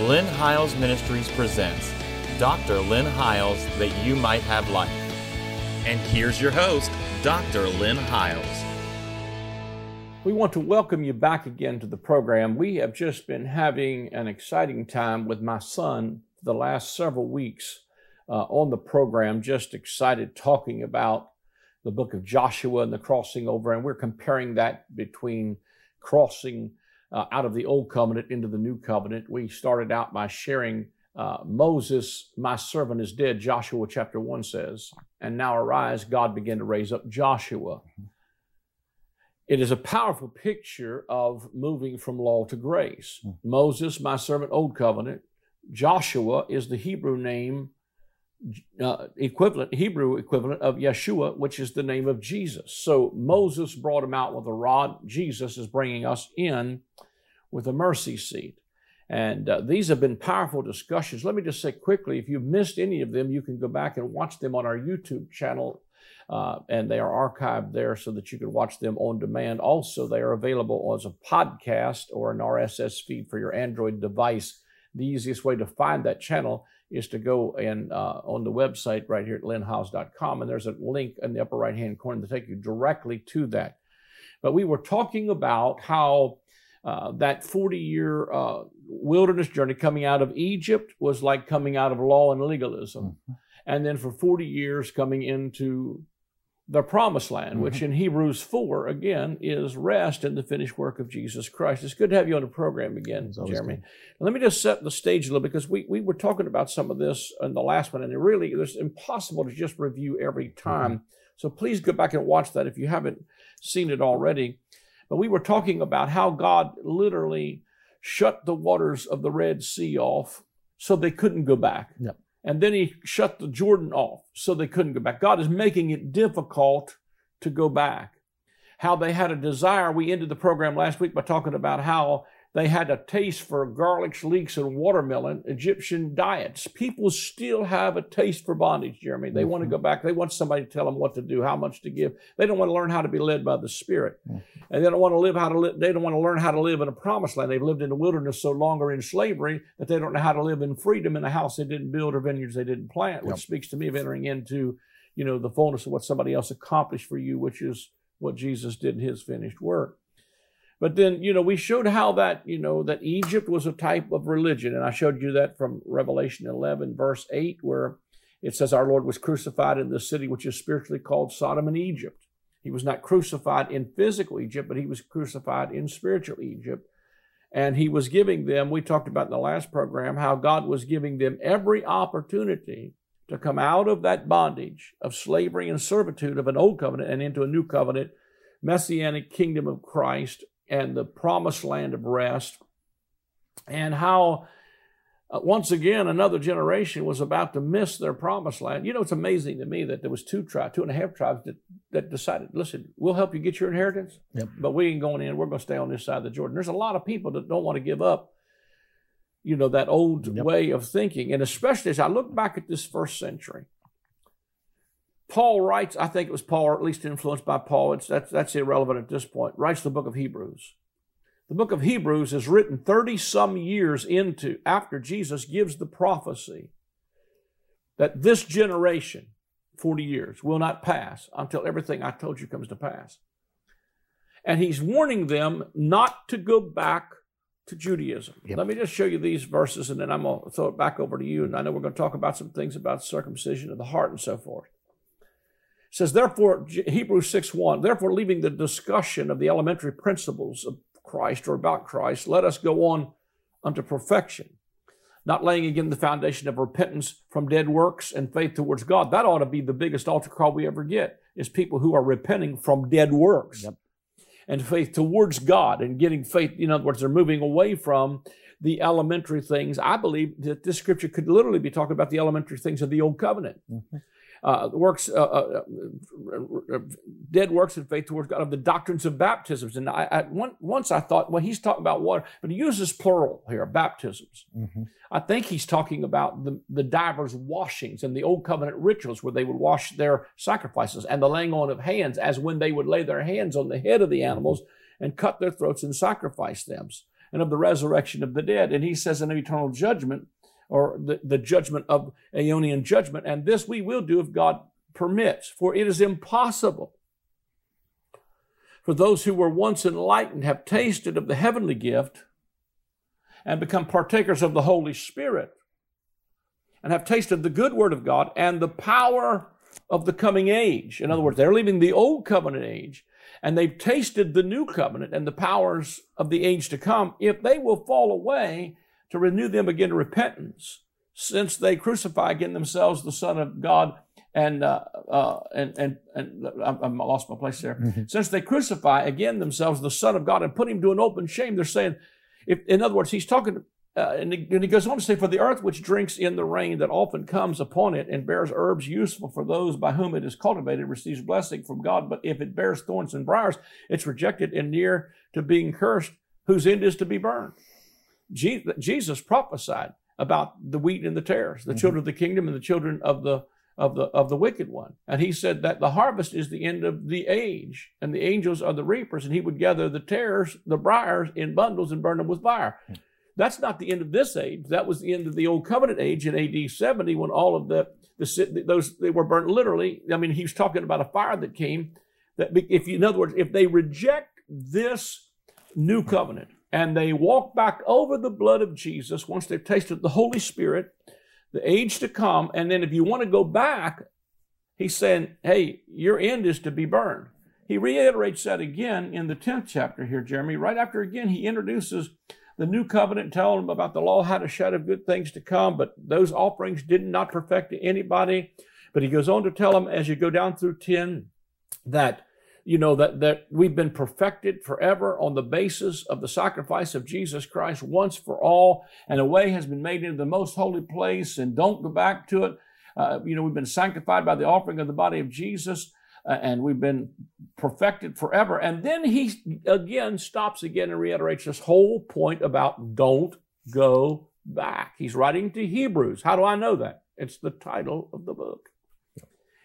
Lynn Hiles Ministries presents Dr. Lynn Hiles That You Might Have Life. And here's your host, Dr. Lynn Hiles. We want to welcome you back again to the program. We have just been having an exciting time with my son the last several weeks uh, on the program, just excited talking about the book of Joshua and the crossing over. And we're comparing that between crossing uh, out of the old covenant into the new covenant. We started out by sharing uh, Moses, my servant is dead, Joshua chapter 1 says. And now arise, God began to raise up Joshua. It is a powerful picture of moving from law to grace. Moses, my servant, old covenant. Joshua is the Hebrew name uh, equivalent, Hebrew equivalent of Yeshua, which is the name of Jesus. So Moses brought him out with a rod. Jesus is bringing us in with a mercy seat. And uh, these have been powerful discussions. Let me just say quickly if you've missed any of them, you can go back and watch them on our YouTube channel. Uh, and they are archived there so that you can watch them on demand. Also, they are available as a podcast or an RSS feed for your Android device. The easiest way to find that channel is to go and uh, on the website right here at lynnhiles.com, and there's a link in the upper right hand corner to take you directly to that. But we were talking about how uh, that 40 year uh, wilderness journey coming out of Egypt was like coming out of law and legalism. Mm-hmm. And then for 40 years coming into the promised land, mm-hmm. which in Hebrews 4, again, is rest in the finished work of Jesus Christ. It's good to have you on the program again, Jeremy. Let me just set the stage a little because we, we were talking about some of this in the last one, and it really it's impossible to just review every mm-hmm. time. Mm-hmm. So please go back and watch that if you haven't seen it already. But we were talking about how God literally shut the waters of the Red Sea off so they couldn't go back. Yep. And then he shut the Jordan off so they couldn't go back. God is making it difficult to go back. How they had a desire. We ended the program last week by talking about how they had a taste for garlic leeks and watermelon, Egyptian diets. People still have a taste for bondage, Jeremy. They mm-hmm. want to go back. They want somebody to tell them what to do, how much to give. They don't want to learn how to be led by the Spirit. Mm-hmm. And they don't want to live how to live. They don't want to learn how to live in a promised land. They've lived in the wilderness so long or in slavery that they don't know how to live in freedom in a house they didn't build or vineyards they didn't plant, which yep. speaks to me of entering into, you know, the fullness of what somebody else accomplished for you, which is what Jesus did in his finished work. But then, you know, we showed how that, you know, that Egypt was a type of religion. And I showed you that from Revelation 11, verse 8, where it says our Lord was crucified in the city which is spiritually called Sodom and Egypt. He was not crucified in physical Egypt, but he was crucified in spiritual Egypt. And he was giving them, we talked about in the last program, how God was giving them every opportunity to come out of that bondage of slavery and servitude of an old covenant and into a new covenant, messianic kingdom of Christ, and the promised land of rest, and how uh, once again another generation was about to miss their promised land. You know, it's amazing to me that there was two tribes, two and a half tribes that, that decided, listen, we'll help you get your inheritance, yep. but we ain't going in. We're going to stay on this side of the Jordan. There's a lot of people that don't want to give up, you know, that old yep. way of thinking, and especially as I look back at this first century. Paul writes, I think it was Paul, or at least influenced by Paul, it's, that's, that's irrelevant at this point, writes the book of Hebrews. The book of Hebrews is written 30 some years into, after Jesus gives the prophecy that this generation, 40 years, will not pass until everything I told you comes to pass. And he's warning them not to go back to Judaism. Yep. Let me just show you these verses and then I'm going to throw it back over to you. And I know we're going to talk about some things about circumcision of the heart and so forth says, therefore, Hebrews 6 1, therefore, leaving the discussion of the elementary principles of Christ or about Christ, let us go on unto perfection, not laying again the foundation of repentance from dead works and faith towards God. That ought to be the biggest altar call we ever get, is people who are repenting from dead works. Yep. And faith towards God and getting faith, in other words, they're moving away from the elementary things. I believe that this scripture could literally be talking about the elementary things of the old covenant. Mm-hmm uh, works, uh, uh, uh, dead works in faith towards God, of the doctrines of baptisms. And I, I one, once I thought, well, he's talking about water, but he uses plural here, baptisms. Mm-hmm. I think he's talking about the, the divers washings and the old covenant rituals where they would wash their sacrifices and the laying on of hands, as when they would lay their hands on the head of the animals and cut their throats and sacrifice them. and of the resurrection of the dead. And he says, an eternal judgment, or the, the judgment of Aeonian judgment. And this we will do if God permits, for it is impossible for those who were once enlightened, have tasted of the heavenly gift, and become partakers of the Holy Spirit, and have tasted the good word of God and the power of the coming age. In other words, they're leaving the old covenant age and they've tasted the new covenant and the powers of the age to come. If they will fall away to renew them again to repentance, since they crucify again themselves the Son of God and uh, uh, and and and I, I lost my place there. Mm-hmm. Since they crucify again themselves the Son of God and put him to an open shame, they're saying, if in other words, he's talking. Uh, and, he, and he goes on to say, For the earth which drinks in the rain that often comes upon it and bears herbs useful for those by whom it is cultivated receives blessing from God. But if it bears thorns and briars, it's rejected and near to being cursed, whose end is to be burned. Jesus prophesied about the wheat and the tares, the mm-hmm. children of the kingdom and the children of the of the of the wicked one. And he said that the harvest is the end of the age, and the angels are the reapers, and he would gather the tares, the briars, in bundles and burn them with fire. That's not the end of this age. That was the end of the old covenant age in AD 70 when all of the, the those they were burnt literally. I mean, he was talking about a fire that came. That if you, in other words, if they reject this new covenant and they walk back over the blood of Jesus once they've tasted the Holy Spirit the age to come. And then if you want to go back, he's saying, hey, your end is to be burned. He reiterates that again in the 10th chapter here, Jeremy. Right after again, he introduces the new covenant, telling them about the law had a shadow of good things to come, but those offerings did not perfect anybody. But he goes on to tell them as you go down through 10 that you know, that, that we've been perfected forever on the basis of the sacrifice of Jesus Christ once for all, and a way has been made into the most holy place, and don't go back to it. Uh, you know, we've been sanctified by the offering of the body of Jesus, uh, and we've been perfected forever. And then he again stops again and reiterates this whole point about don't go back. He's writing to Hebrews. How do I know that? It's the title of the book.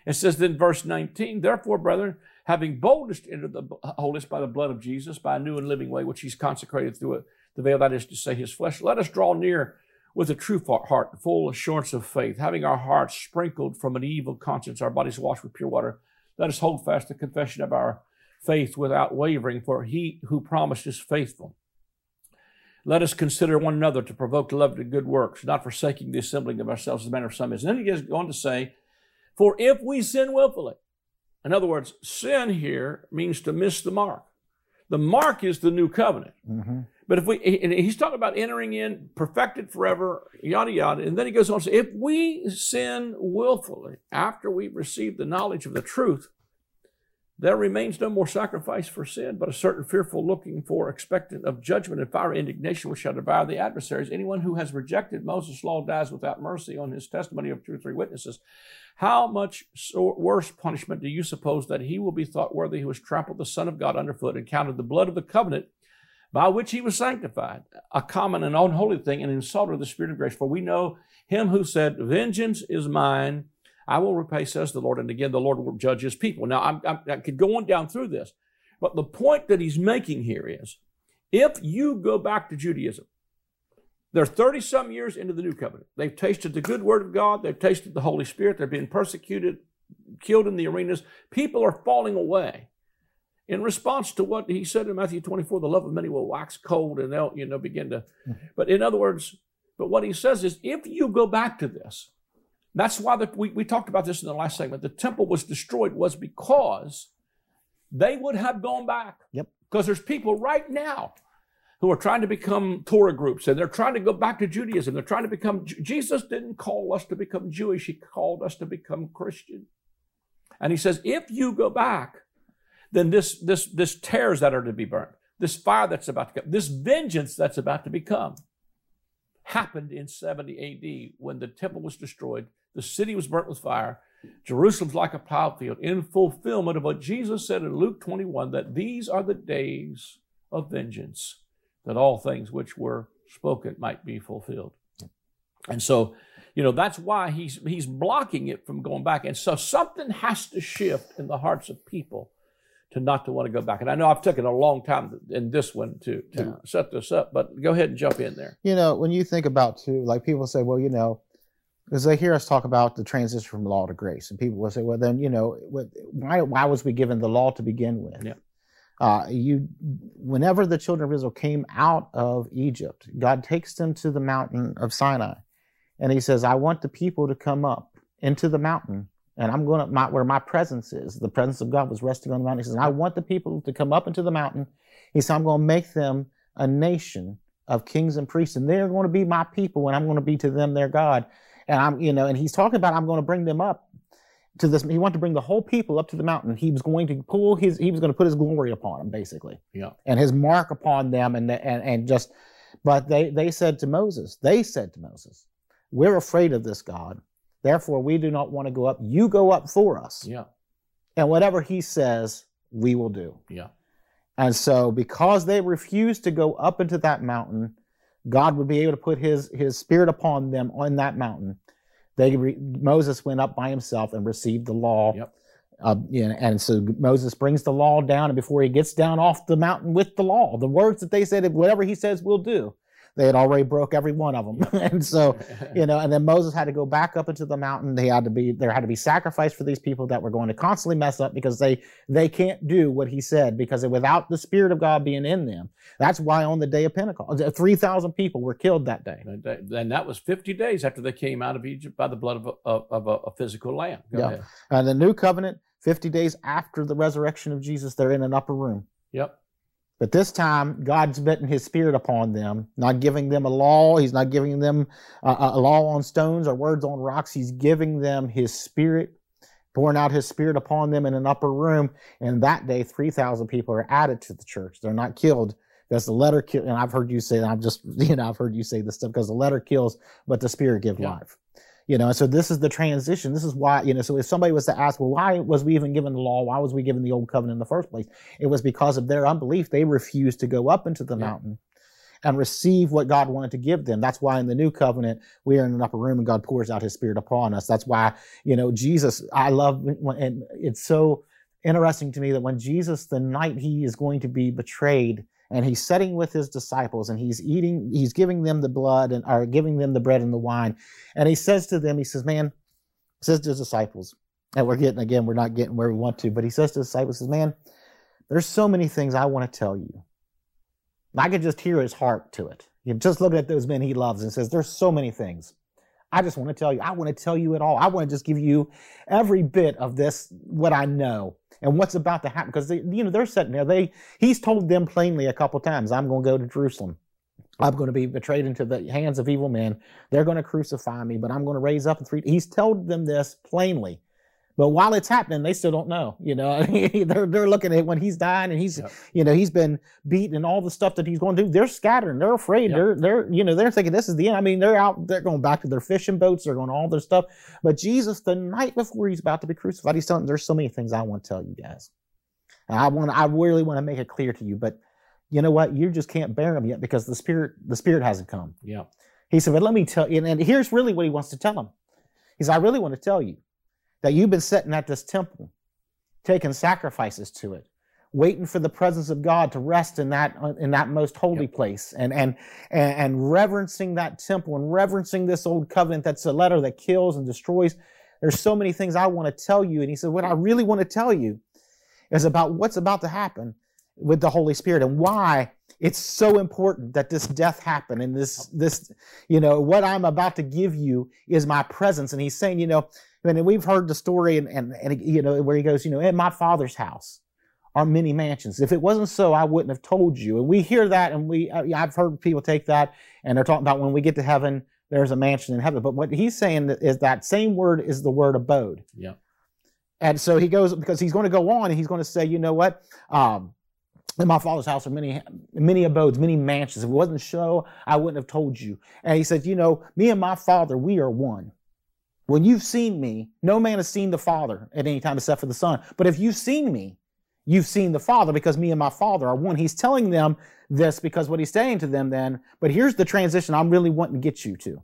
It says in verse 19, Therefore, brethren, having boldness to enter the holiest by the blood of Jesus, by a new and living way, which he's consecrated through it, the veil, that is to say, his flesh. Let us draw near with a true heart, full assurance of faith, having our hearts sprinkled from an evil conscience, our bodies washed with pure water. Let us hold fast the confession of our faith without wavering, for he who promised is faithful. Let us consider one another to provoke to love to good works, not forsaking the assembling of ourselves as the manner of some is. And then he goes on to say, For if we sin willfully, in other words, sin here means to miss the mark. The mark is the new covenant. Mm-hmm. But if we, and he's talking about entering in, perfected forever, yada yada. And then he goes on to say, if we sin willfully after we've received the knowledge of the truth, there remains no more sacrifice for sin, but a certain fearful looking for, expectant of judgment and fire indignation which shall devour the adversaries. Anyone who has rejected Moses' law dies without mercy on his testimony of two or three witnesses. How much worse punishment do you suppose that he will be thought worthy who has trampled the Son of God underfoot and counted the blood of the covenant by which he was sanctified, a common and unholy thing, and insulted the Spirit of grace? For we know him who said, Vengeance is mine I will repay, says the Lord. And again, the Lord will judge his people. Now, I'm, I'm, i could go on down through this, but the point that he's making here is if you go back to Judaism, they're 30 some years into the new covenant. They've tasted the good word of God, they've tasted the Holy Spirit, they're being persecuted, killed in the arenas. People are falling away. In response to what he said in Matthew 24, the love of many will wax cold and they'll, you know, begin to. Mm-hmm. But in other words, but what he says is if you go back to this, that's why the, we, we talked about this in the last segment. The temple was destroyed was because they would have gone back. Yep. Because there's people right now who are trying to become Torah groups and they're trying to go back to Judaism. They're trying to become, Jesus didn't call us to become Jewish. He called us to become Christian. And he says, if you go back, then this, this, this tares that are to be burned, this fire that's about to come, this vengeance that's about to become, happened in 70 AD when the temple was destroyed the city was burnt with fire. Jerusalem's like a plowed field in fulfillment of what Jesus said in Luke 21 that these are the days of vengeance, that all things which were spoken might be fulfilled. And so, you know, that's why he's he's blocking it from going back. And so something has to shift in the hearts of people to not to want to go back. And I know I've taken a long time in this one to to Yeah. set this up, but go ahead and jump in there. You know, when you think about too, like people say, well, you know, because they hear us talk about the transition from law to grace, and people will say, well, then you know, why why was we given the law to begin with? Yeah. Uh, you, whenever the children of Israel came out of Egypt, God takes them to the mountain of Sinai, and He says, "I want the people to come up into the mountain, and I'm going to my, where my presence is. The presence of God was resting on the mountain. He says, I want the people to come up into the mountain. He said, I'm going to make them a nation of kings and priests, and they're going to be my people, and I'm going to be to them their God. And I'm, you know, and he's talking about I'm going to bring them up to this. He wanted to bring the whole people up to the mountain. He was going to pull his, he was going to put his glory upon them, basically, Yeah. and his mark upon them, and and and just. But they they said to Moses, they said to Moses, "We're afraid of this God, therefore we do not want to go up. You go up for us, Yeah. and whatever He says, we will do." Yeah. And so, because they refused to go up into that mountain, God would be able to put His His Spirit upon them on that mountain. They re, Moses went up by himself and received the law. Yep. Uh, know, and so Moses brings the law down, and before he gets down off the mountain with the law, the words that they said, whatever he says, we'll do. They had already broke every one of them, and so you know, and then Moses had to go back up into the mountain. They had to be there had to be sacrifice for these people that were going to constantly mess up because they they can't do what he said because without the spirit of God being in them, that's why on the day of Pentecost, three thousand people were killed that day. And that- was 50 days after they came out of Egypt by the blood of a, of, a, a physical lamb. Go Yeah. ahead. And the new covenant, fifty days after the resurrection of Jesus, they're in an upper room. Yep. But this time, God's bitten his spirit upon them, not giving them a law. He's not giving them a, a law on stones or words on rocks. He's giving them his spirit, pouring out his spirit upon them in an upper room. And that day, 3,000 people are added to the church. They're not killed because the letter kill. And I've heard you say, I've just, you know, I've heard you say this stuff because the letter kills, but the spirit gives Yeah. life. You know, and so this is the transition. This is why, you know, so if somebody was to ask, well, why was we even given the law? Why was we given the old covenant in the first place? It was because of their unbelief. They refused to go up into the Yeah. mountain and receive what God wanted to give them. That's why in the new covenant, we are in an upper room and God pours out his spirit upon us. That's why, you know, Jesus, I love, and it's so interesting to me that when Jesus, the night he is going to be betrayed, and he's sitting with his disciples and he's eating, he's giving them the blood and are giving them the bread and the wine. And he says to them, he says, Man, says to his disciples, and we're getting again, we're not getting where we want to, but he says to his disciples, says, Man, there's so many things I want to tell you. And I could just hear his heart to it. You just look at those men he loves and says, There's so many things. I just want to tell you. I want to tell you it all. I want to just give you every bit of this, what I know and what's about to happen. Because you know, they're sitting there. They he's told them plainly a couple times, I'm going to go to Jerusalem. I'm going to be betrayed into the hands of evil men. They're going to crucify me, but I'm going to raise up in three. He's told them this plainly. But while it's happening, they still don't know. You know, they're they're looking at when he's dying and he's, Yep. you know, he's been beaten and all the stuff that he's going to do. They're scattering. They're afraid. Yep. They're they're you know they're thinking this is the end. I mean, they're out. They're going back to their fishing boats. They're going all their stuff. But Jesus, the night before he's about to be crucified, he's telling there's so many things I want to tell you guys. And I want I really want to make it clear to you, but you know what? You just can't bear them yet because the spirit the spirit hasn't come. Yeah. He said, but let me tell you, and, and here's really what he wants to tell them. He said, I really want to tell you that you've been sitting at this temple, taking sacrifices to it, waiting for the presence of God to rest in that in that most holy Yep. place, and, and and and reverencing that temple and reverencing this old covenant that's a letter that kills and destroys. There's so many things I want to tell you. And he said, What I really want to tell you is about what's about to happen with the Holy Spirit and why it's so important that this death happen and this this you know what I'm about to give you is my presence. And he's saying you know and we've heard the story and and, and you know where he goes you know in my father's house are many mansions. If it wasn't so I wouldn't have told you. And we hear that and we uh, I've heard people take that and they're talking about when we get to heaven there's a mansion in heaven. But what he's saying is that same word is the word abode. Yeah. and so he goes because he's going to go on and he's going to say, you know what? Um, in my father's house are many, many abodes, many mansions. If it wasn't so, I wouldn't have told you. And he said, you know, me and my father, we are one. When you've seen me, no man has seen the Father at any time except for the Son. But if you've seen me, you've seen the Father because me and my Father are one. He's telling them this because what he's saying to them then, but here's the transition I'm really wanting to get you to,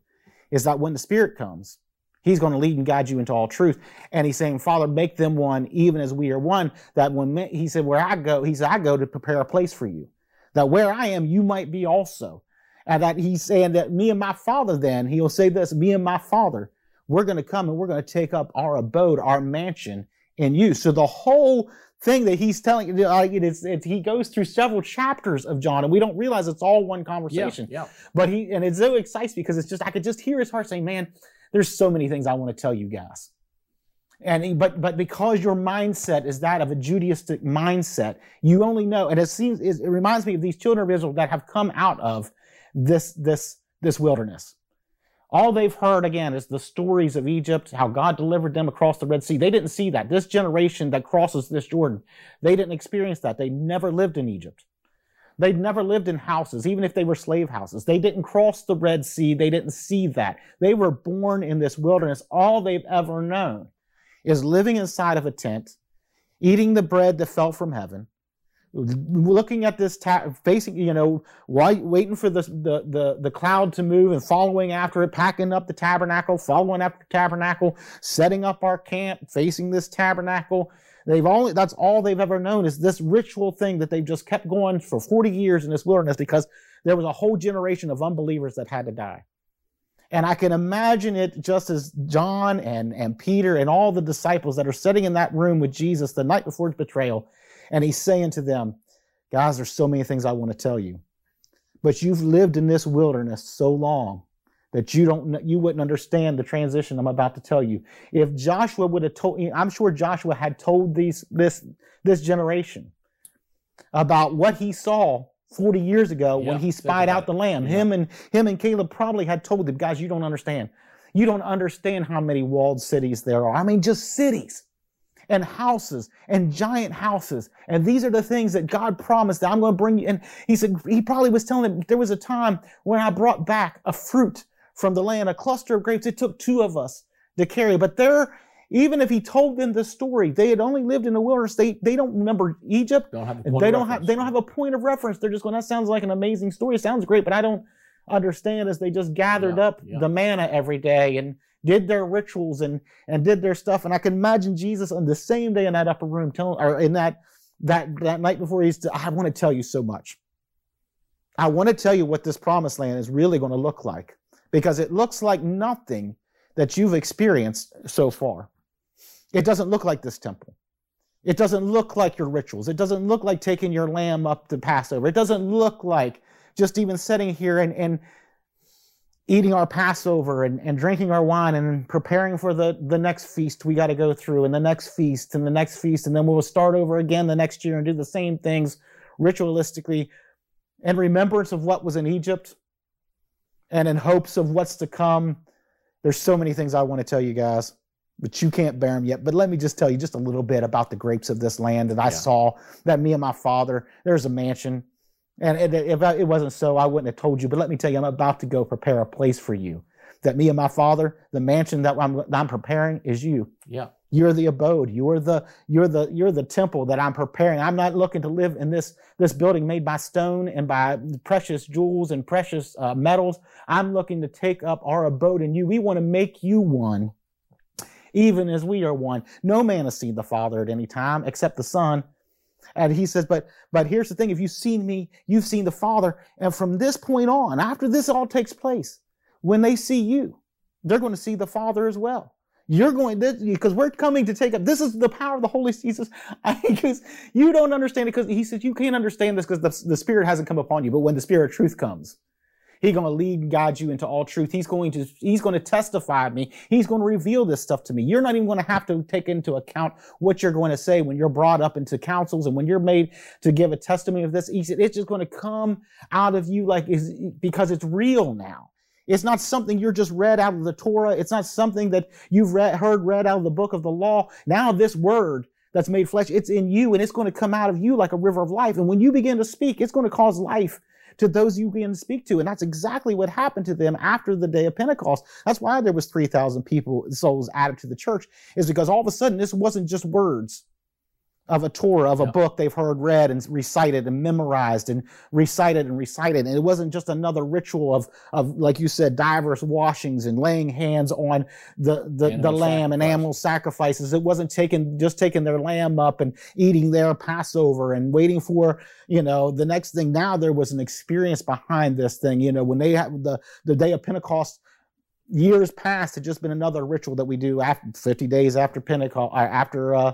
is that when the Spirit comes, He's going to lead and guide you into all truth. And he's saying, Father, make them one, even as we are one. That when he said, where I go, he said, I go to prepare a place for you. That where I am, you might be also. And that he's saying that me and my father, then he'll say this, me and my father, we're going to come and we're going to take up our abode, our mansion in you. So the whole thing that he's telling like it's, it's, he goes through several chapters of John and we don't realize it's all one conversation. Yeah, yeah. But he and it's so exciting because it's just I could just hear his heart saying, "Man, there's so many things I want to tell you guys." And but but because your mindset is that of a Judaistic mindset, you only know, and it seems it reminds me of these children of Israel that have come out of this this this wilderness. All they've heard again is the stories of Egypt, how God delivered them across the Red Sea. They didn't see that. This generation that crosses this Jordan, they didn't experience that. They never lived in Egypt. They'd never lived in houses, even if they were slave houses. They didn't cross the Red Sea. They didn't see that. They were born in this wilderness. All they've ever known is living inside of a tent, eating the bread that fell from heaven, looking at this ta- facing you know waiting for the, the the the cloud to move and following after it packing up the tabernacle following after the tabernacle setting up our camp facing this tabernacle they've only that's all they've ever known is this ritual thing that they've just kept going for 40 years in this wilderness because there was a whole generation of unbelievers that had to die and I can imagine it just as John and, and Peter and all the disciples that are sitting in that room with Jesus the night before his betrayal and he's saying to them, guys, there's so many things I want to tell you. But you've lived in this wilderness so long that you don't you wouldn't understand the transition I'm about to tell you. If Joshua would have told I'm sure Joshua had told these this this generation about what he saw 40 years ago yeah, when he spied out the land. Yeah. Him and him and Caleb probably had told them, guys, you don't understand. You don't understand how many walled cities there are. I mean, just cities and houses and giant houses. And these are the things that God promised that I'm going to bring you. And he said, he probably was telling them there was a time when I brought back a fruit from the land, a cluster of grapes. It took two of us to carry. But there, even if he told them the story, they had only lived in the wilderness. They, they don't remember Egypt. Don't have they don't have, they don't have a point of reference. They're just going, that sounds like an amazing story. It sounds great, but I don't understand as they just gathered yeah, up yeah. the manna every day and did their rituals and and did their stuff. And I can imagine Jesus on the same day in that upper room telling, or in that that that night before he's. I want to tell you so much. I want to tell you what this promised land is really going to look like because it looks like nothing that you've experienced so far. It doesn't look like this temple. It doesn't look like your rituals. It doesn't look like taking your lamb up to Passover. It doesn't look like just even sitting here and, and eating our Passover and, and drinking our wine and preparing for the, the next feast we got to go through and the next feast and the next feast. And then we'll start over again the next year and do the same things ritualistically in remembrance of what was in Egypt and in hopes of what's to come. There's so many things I want to tell you guys, but you can't bear them yet. But let me just tell you just a little bit about the grapes of this land that I yeah. saw that me and my father, there's a mansion and if it wasn't so, I wouldn't have told you. But let me tell you, I'm about to go prepare a place for you. That me and my father, the mansion that I'm, that I'm preparing is you. Yeah. You're the abode. You're the you're the you're the temple that I'm preparing. I'm not looking to live in this this building made by stone and by precious jewels and precious uh, metals. I'm looking to take up our abode in you. We want to make you one, even as we are one. No man has seen the Father at any time except the Son, and he says, but, but here's the thing. If you've seen me, you've seen the Father. And from this point on, after this all takes place, when they see you, they're going to see the Father as well. You're going to, because we're coming to take up. This is the power of the Holy Jesus. Because you don't understand it because he says you can't understand this because the, the Spirit hasn't come upon you. But when the Spirit of truth comes, He's going to lead and guide you into all truth. He's going to, he's going to testify me. He's going to reveal this stuff to me. You're not even going to have to take into account what you're going to say when you're brought up into councils and when you're made to give a testimony of this. He said it's just going to come out of you like, is because it's real now. It's not something you're just read out of the Torah. It's not something that you've read, heard read out of the book of the law. Now this word that's made flesh, it's in you and it's going to come out of you like a river of life. And when you begin to speak, it's going to cause life to those you can speak to. And that's exactly what happened to them after the day of Pentecost. That's why there was 3,000 people, souls added to the church, is because all of a sudden this wasn't just words. Of a Torah, of a Yeah. book they've heard read and recited and memorized and recited and recited. And it wasn't just another ritual of, of like you said, diverse washings and laying hands on the, the, the lamb and animal sacrifices. It wasn't taking, just taking their lamb up and eating their Passover and waiting for, you know, the next thing. Now there was an experience behind this thing. You know, when they had the, the day of Pentecost, years past, had just been another ritual that we do after 50 days after Pentecost, uh, after, uh,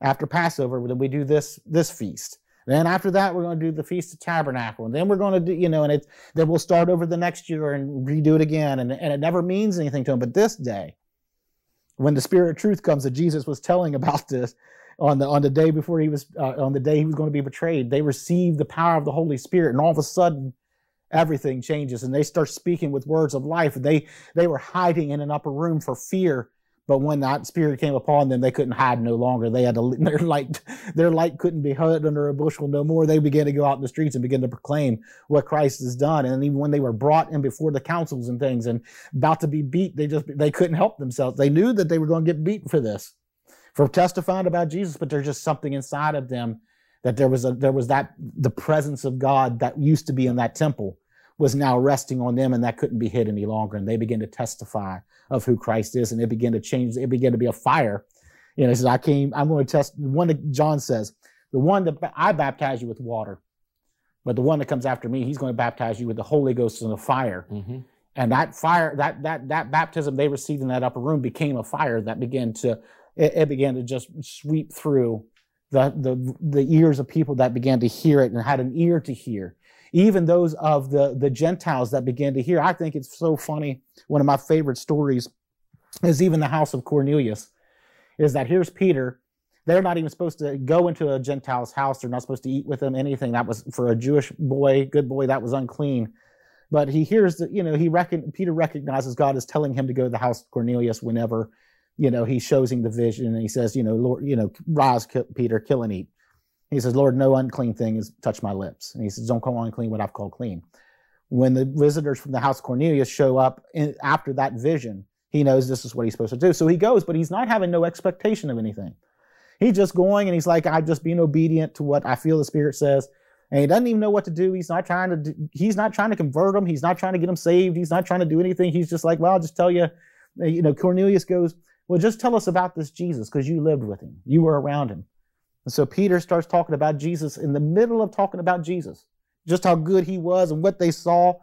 after Passover, then we do this this feast. Then after that, we're going to do the Feast of Tabernacle, and then we're going to do, you know, and it then we'll start over the next year and redo it again, and and it never means anything to them. But this day, when the Spirit of Truth comes, that Jesus was telling about this on the on the day before he was uh, on the day he was going to be betrayed, they received the power of the Holy Spirit, and all of a sudden, everything changes, and they start speaking with words of life. They they were hiding in an upper room for fear but when that spirit came upon them, they couldn't hide no longer. They had to, their light, their light couldn't be hid under a bushel no more. They began to go out in the streets and begin to proclaim what Christ has done. And even when they were brought in before the councils and things and about to be beat, they just, they couldn't help themselves. They knew that they were going to get beat for this, for testifying about Jesus, but there's just something inside of them that there was a, there was that, the presence of God that used to be in that temple was now resting on them and that couldn't be hid any longer. And they began to testify of who Christ is and it began to change. It began to be a fire. You know, he says, I came, I'm going to test the one that John says, the one that I baptize you with water, but the one that comes after me, he's going to baptize you with the Holy Ghost and the fire. Mm-hmm. And that fire, that, that, that baptism they received in that upper room became a fire that began to, it, it began to just sweep through the, the, the ears of people that began to hear it and had an ear to hear even those of the, the Gentiles that began to hear. I think it's so funny. One of my favorite stories is even the house of Cornelius, is that here's Peter. They're not even supposed to go into a Gentile's house. They're not supposed to eat with them, anything. That was for a Jewish boy, good boy, that was unclean. But he hears that, you know, he reckon Peter recognizes God is telling him to go to the house of Cornelius whenever, you know, he shows him the vision and he says, you know, Lord, you know, rise, Peter, kill and eat. He says, Lord, no unclean thing has touched my lips. And he says, Don't call unclean what I've called clean. When the visitors from the house of Cornelius show up in, after that vision, he knows this is what he's supposed to do. So he goes, but he's not having no expectation of anything. He's just going and he's like, I'm just being obedient to what I feel the Spirit says. And he doesn't even know what to do. He's not trying to do, he's not trying to convert them. He's not trying to get them saved. He's not trying to do anything. He's just like, well, I'll just tell you, you know, Cornelius goes, well, just tell us about this Jesus because you lived with him. You were around him. And so Peter starts talking about Jesus in the middle of talking about Jesus, just how good he was and what they saw.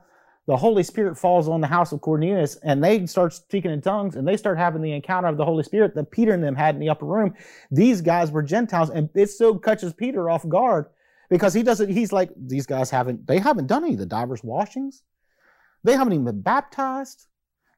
The Holy Spirit falls on the house of Cornelius and they start speaking in tongues and they start having the encounter of the Holy Spirit that Peter and them had in the upper room. These guys were Gentiles and it so catches Peter off guard because he doesn't, he's like, these guys haven't, they haven't done any of the divers washings. They haven't even been baptized,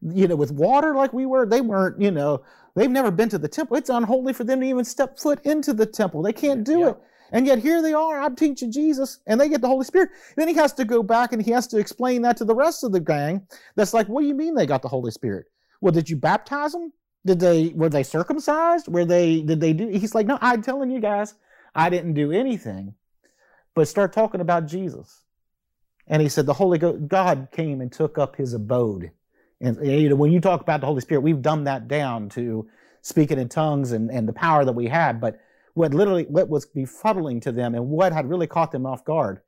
you know, with water like we were. They weren't, you know, they've never been to the temple. It's unholy for them to even step foot into the temple. They can't do Yeah. it. And yet here they are, I'm teaching Jesus, and they get the Holy Spirit. Then he has to go back and he has to explain that to the rest of the gang. That's like, what do you mean they got the Holy Spirit? Well, did you baptize them? Did they were they circumcised? Were they did they do he's like, no, I'm telling you guys, I didn't do anything. But start talking about Jesus. And he said the Holy God came and took up his abode. And you know, when you talk about the Holy Spirit, we've dumbed that down to speaking in tongues and, and the power that we had. But what literally what was befuddling to them and what had really caught them off guard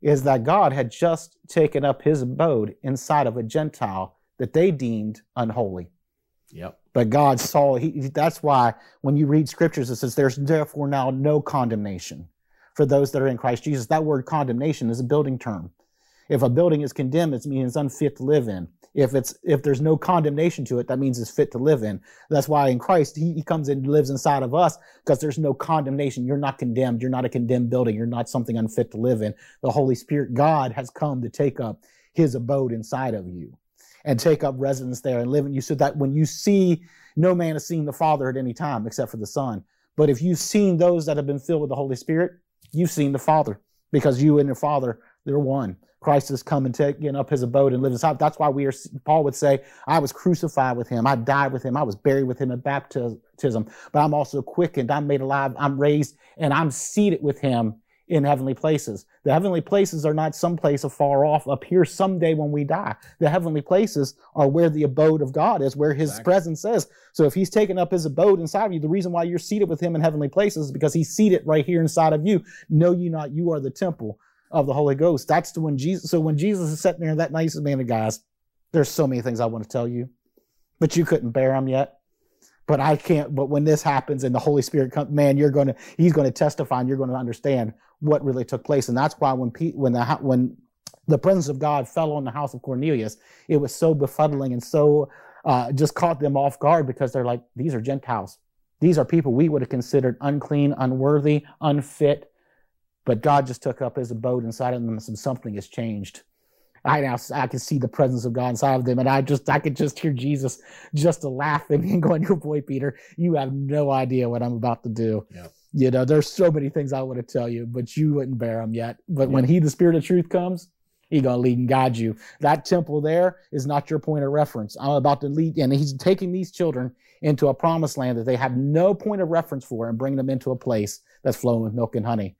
is that God had just taken up his abode inside of a Gentile that they deemed unholy. Yep. But God saw, he, that's why when you read scriptures, it says, There's therefore now no condemnation for those that are in Christ Jesus. That word condemnation is a building term. If a building is condemned, it means unfit to live in. If it's if there's no condemnation to it, that means it's fit to live in. That's why in Christ he, he comes and lives inside of us because there's no condemnation. You're not condemned. You're not a condemned building. You're not something unfit to live in. The Holy Spirit, God, has come to take up His abode inside of you and take up residence there and live in you, so that when you see, no man has seen the Father at any time except for the Son. But if you've seen those that have been filled with the Holy Spirit, you've seen the Father because you and the Father they're one. Christ has come and taken up his abode and lived inside. That's why we are, Paul would say, I was crucified with him. I died with him. I was buried with him in baptism, but I'm also quickened. I'm made alive. I'm raised and I'm seated with him in heavenly places. The heavenly places are not some place afar off up here someday when we die. The heavenly places are where the abode of God is, where his exactly. presence is. So if he's taken up his abode inside of you, the reason why you're seated with him in heavenly places is because he's seated right here inside of you. Know you not, you are the temple of the Holy Ghost. That's the when Jesus, so when Jesus is sitting there, that nice man of guys, there's so many things I want to tell you, but you couldn't bear them yet but I can't. But when this happens and the Holy Spirit comes, man, you're going to, he's going to testify and you're going to understand what really took place. And that's why when Pete, when the when the presence of God fell on the house of Cornelius, it was so befuddling and so uh, just caught them off guard because they're like, these are Gentiles. These are people we would have considered unclean, unworthy, unfit. But God just took up his abode inside of them and something has changed. I now I can see the presence of God inside of them, and I just I could just hear Jesus just laughing and going, "Your boy Peter, you have no idea what I'm about to do." Yeah. You know, there's so many things I want to tell you, but you wouldn't bear them yet. But yeah. when He, the Spirit of Truth, comes, He gonna lead and guide you. That temple there is not your point of reference. I'm about to lead, and He's taking these children into a promised land that they have no point of reference for, and bringing them into a place that's flowing with milk and honey.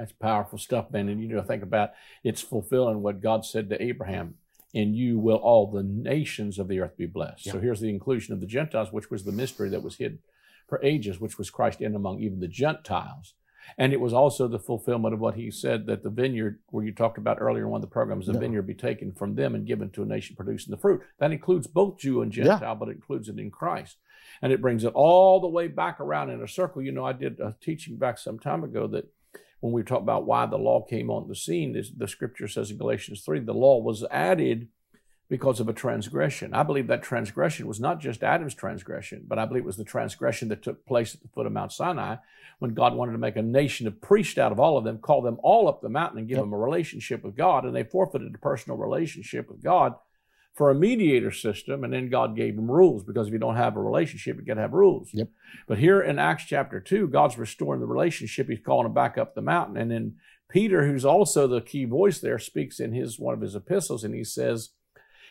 That's powerful stuff, man. And you know, think about it's fulfilling what God said to Abraham. In you will all the nations of the earth be blessed. Yeah. So here's the inclusion of the Gentiles, which was the mystery that was hid for ages, which was Christ in among even the Gentiles. And it was also the fulfillment of what he said that the vineyard, where you talked about earlier in one of the programs, the vineyard be taken from them and given to a nation producing the fruit. That includes both Jew and Gentile, yeah. but it includes it in Christ. And it brings it all the way back around in a circle. You know, I did a teaching back some time ago that when we talk about why the law came on the scene, the scripture says in Galatians 3, the law was added because of a transgression. I believe that transgression was not just Adam's transgression, but I believe it was the transgression that took place at the foot of Mount Sinai when God wanted to make a nation of priests out of all of them, call them all up the mountain and give yep. them a relationship with God. And they forfeited a personal relationship with God for a mediator system, and then God gave them rules because if you don't have a relationship, you got to have rules. Yep. But here in Acts chapter 2, God's restoring the relationship. He's calling them back up the mountain. And then Peter, who's also the key voice there, speaks in his one of his epistles, and he says,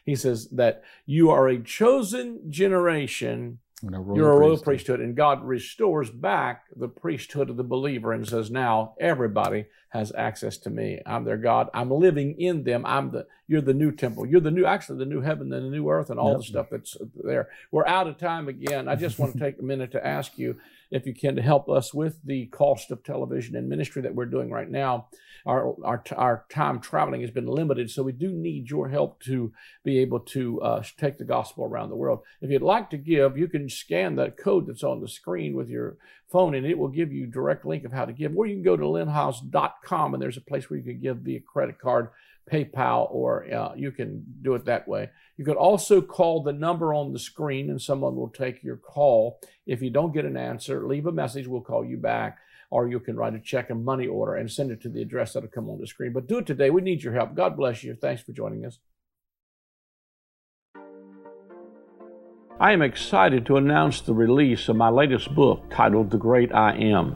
he says that you are a chosen generation You're a royal priesthood. priesthood, and God restores back the priesthood of the believer and says, "Now everybody has access to me. I'm their God. I'm living in them. I'm the. You're the new temple. You're the new, actually, the new heaven and the new earth, and all yep. the stuff that's there. We're out of time again. I just want to take a minute to ask you if you can, to help us with the cost of television and ministry that we're doing right now. Our, our, our time traveling has been limited, so we do need your help to be able to uh, take the gospel around the world. If you'd like to give, you can scan that code that's on the screen with your phone, and it will give you direct link of how to give. Or you can go to lynnhiles.com, and there's a place where you can give via credit card PayPal, or uh, you can do it that way. You could also call the number on the screen and someone will take your call. If you don't get an answer, leave a message, we'll call you back. Or you can write a check and money order and send it to the address that'll come on the screen. But do it today. We need your help. God bless you. Thanks for joining us. I am excited to announce the release of my latest book titled The Great I Am.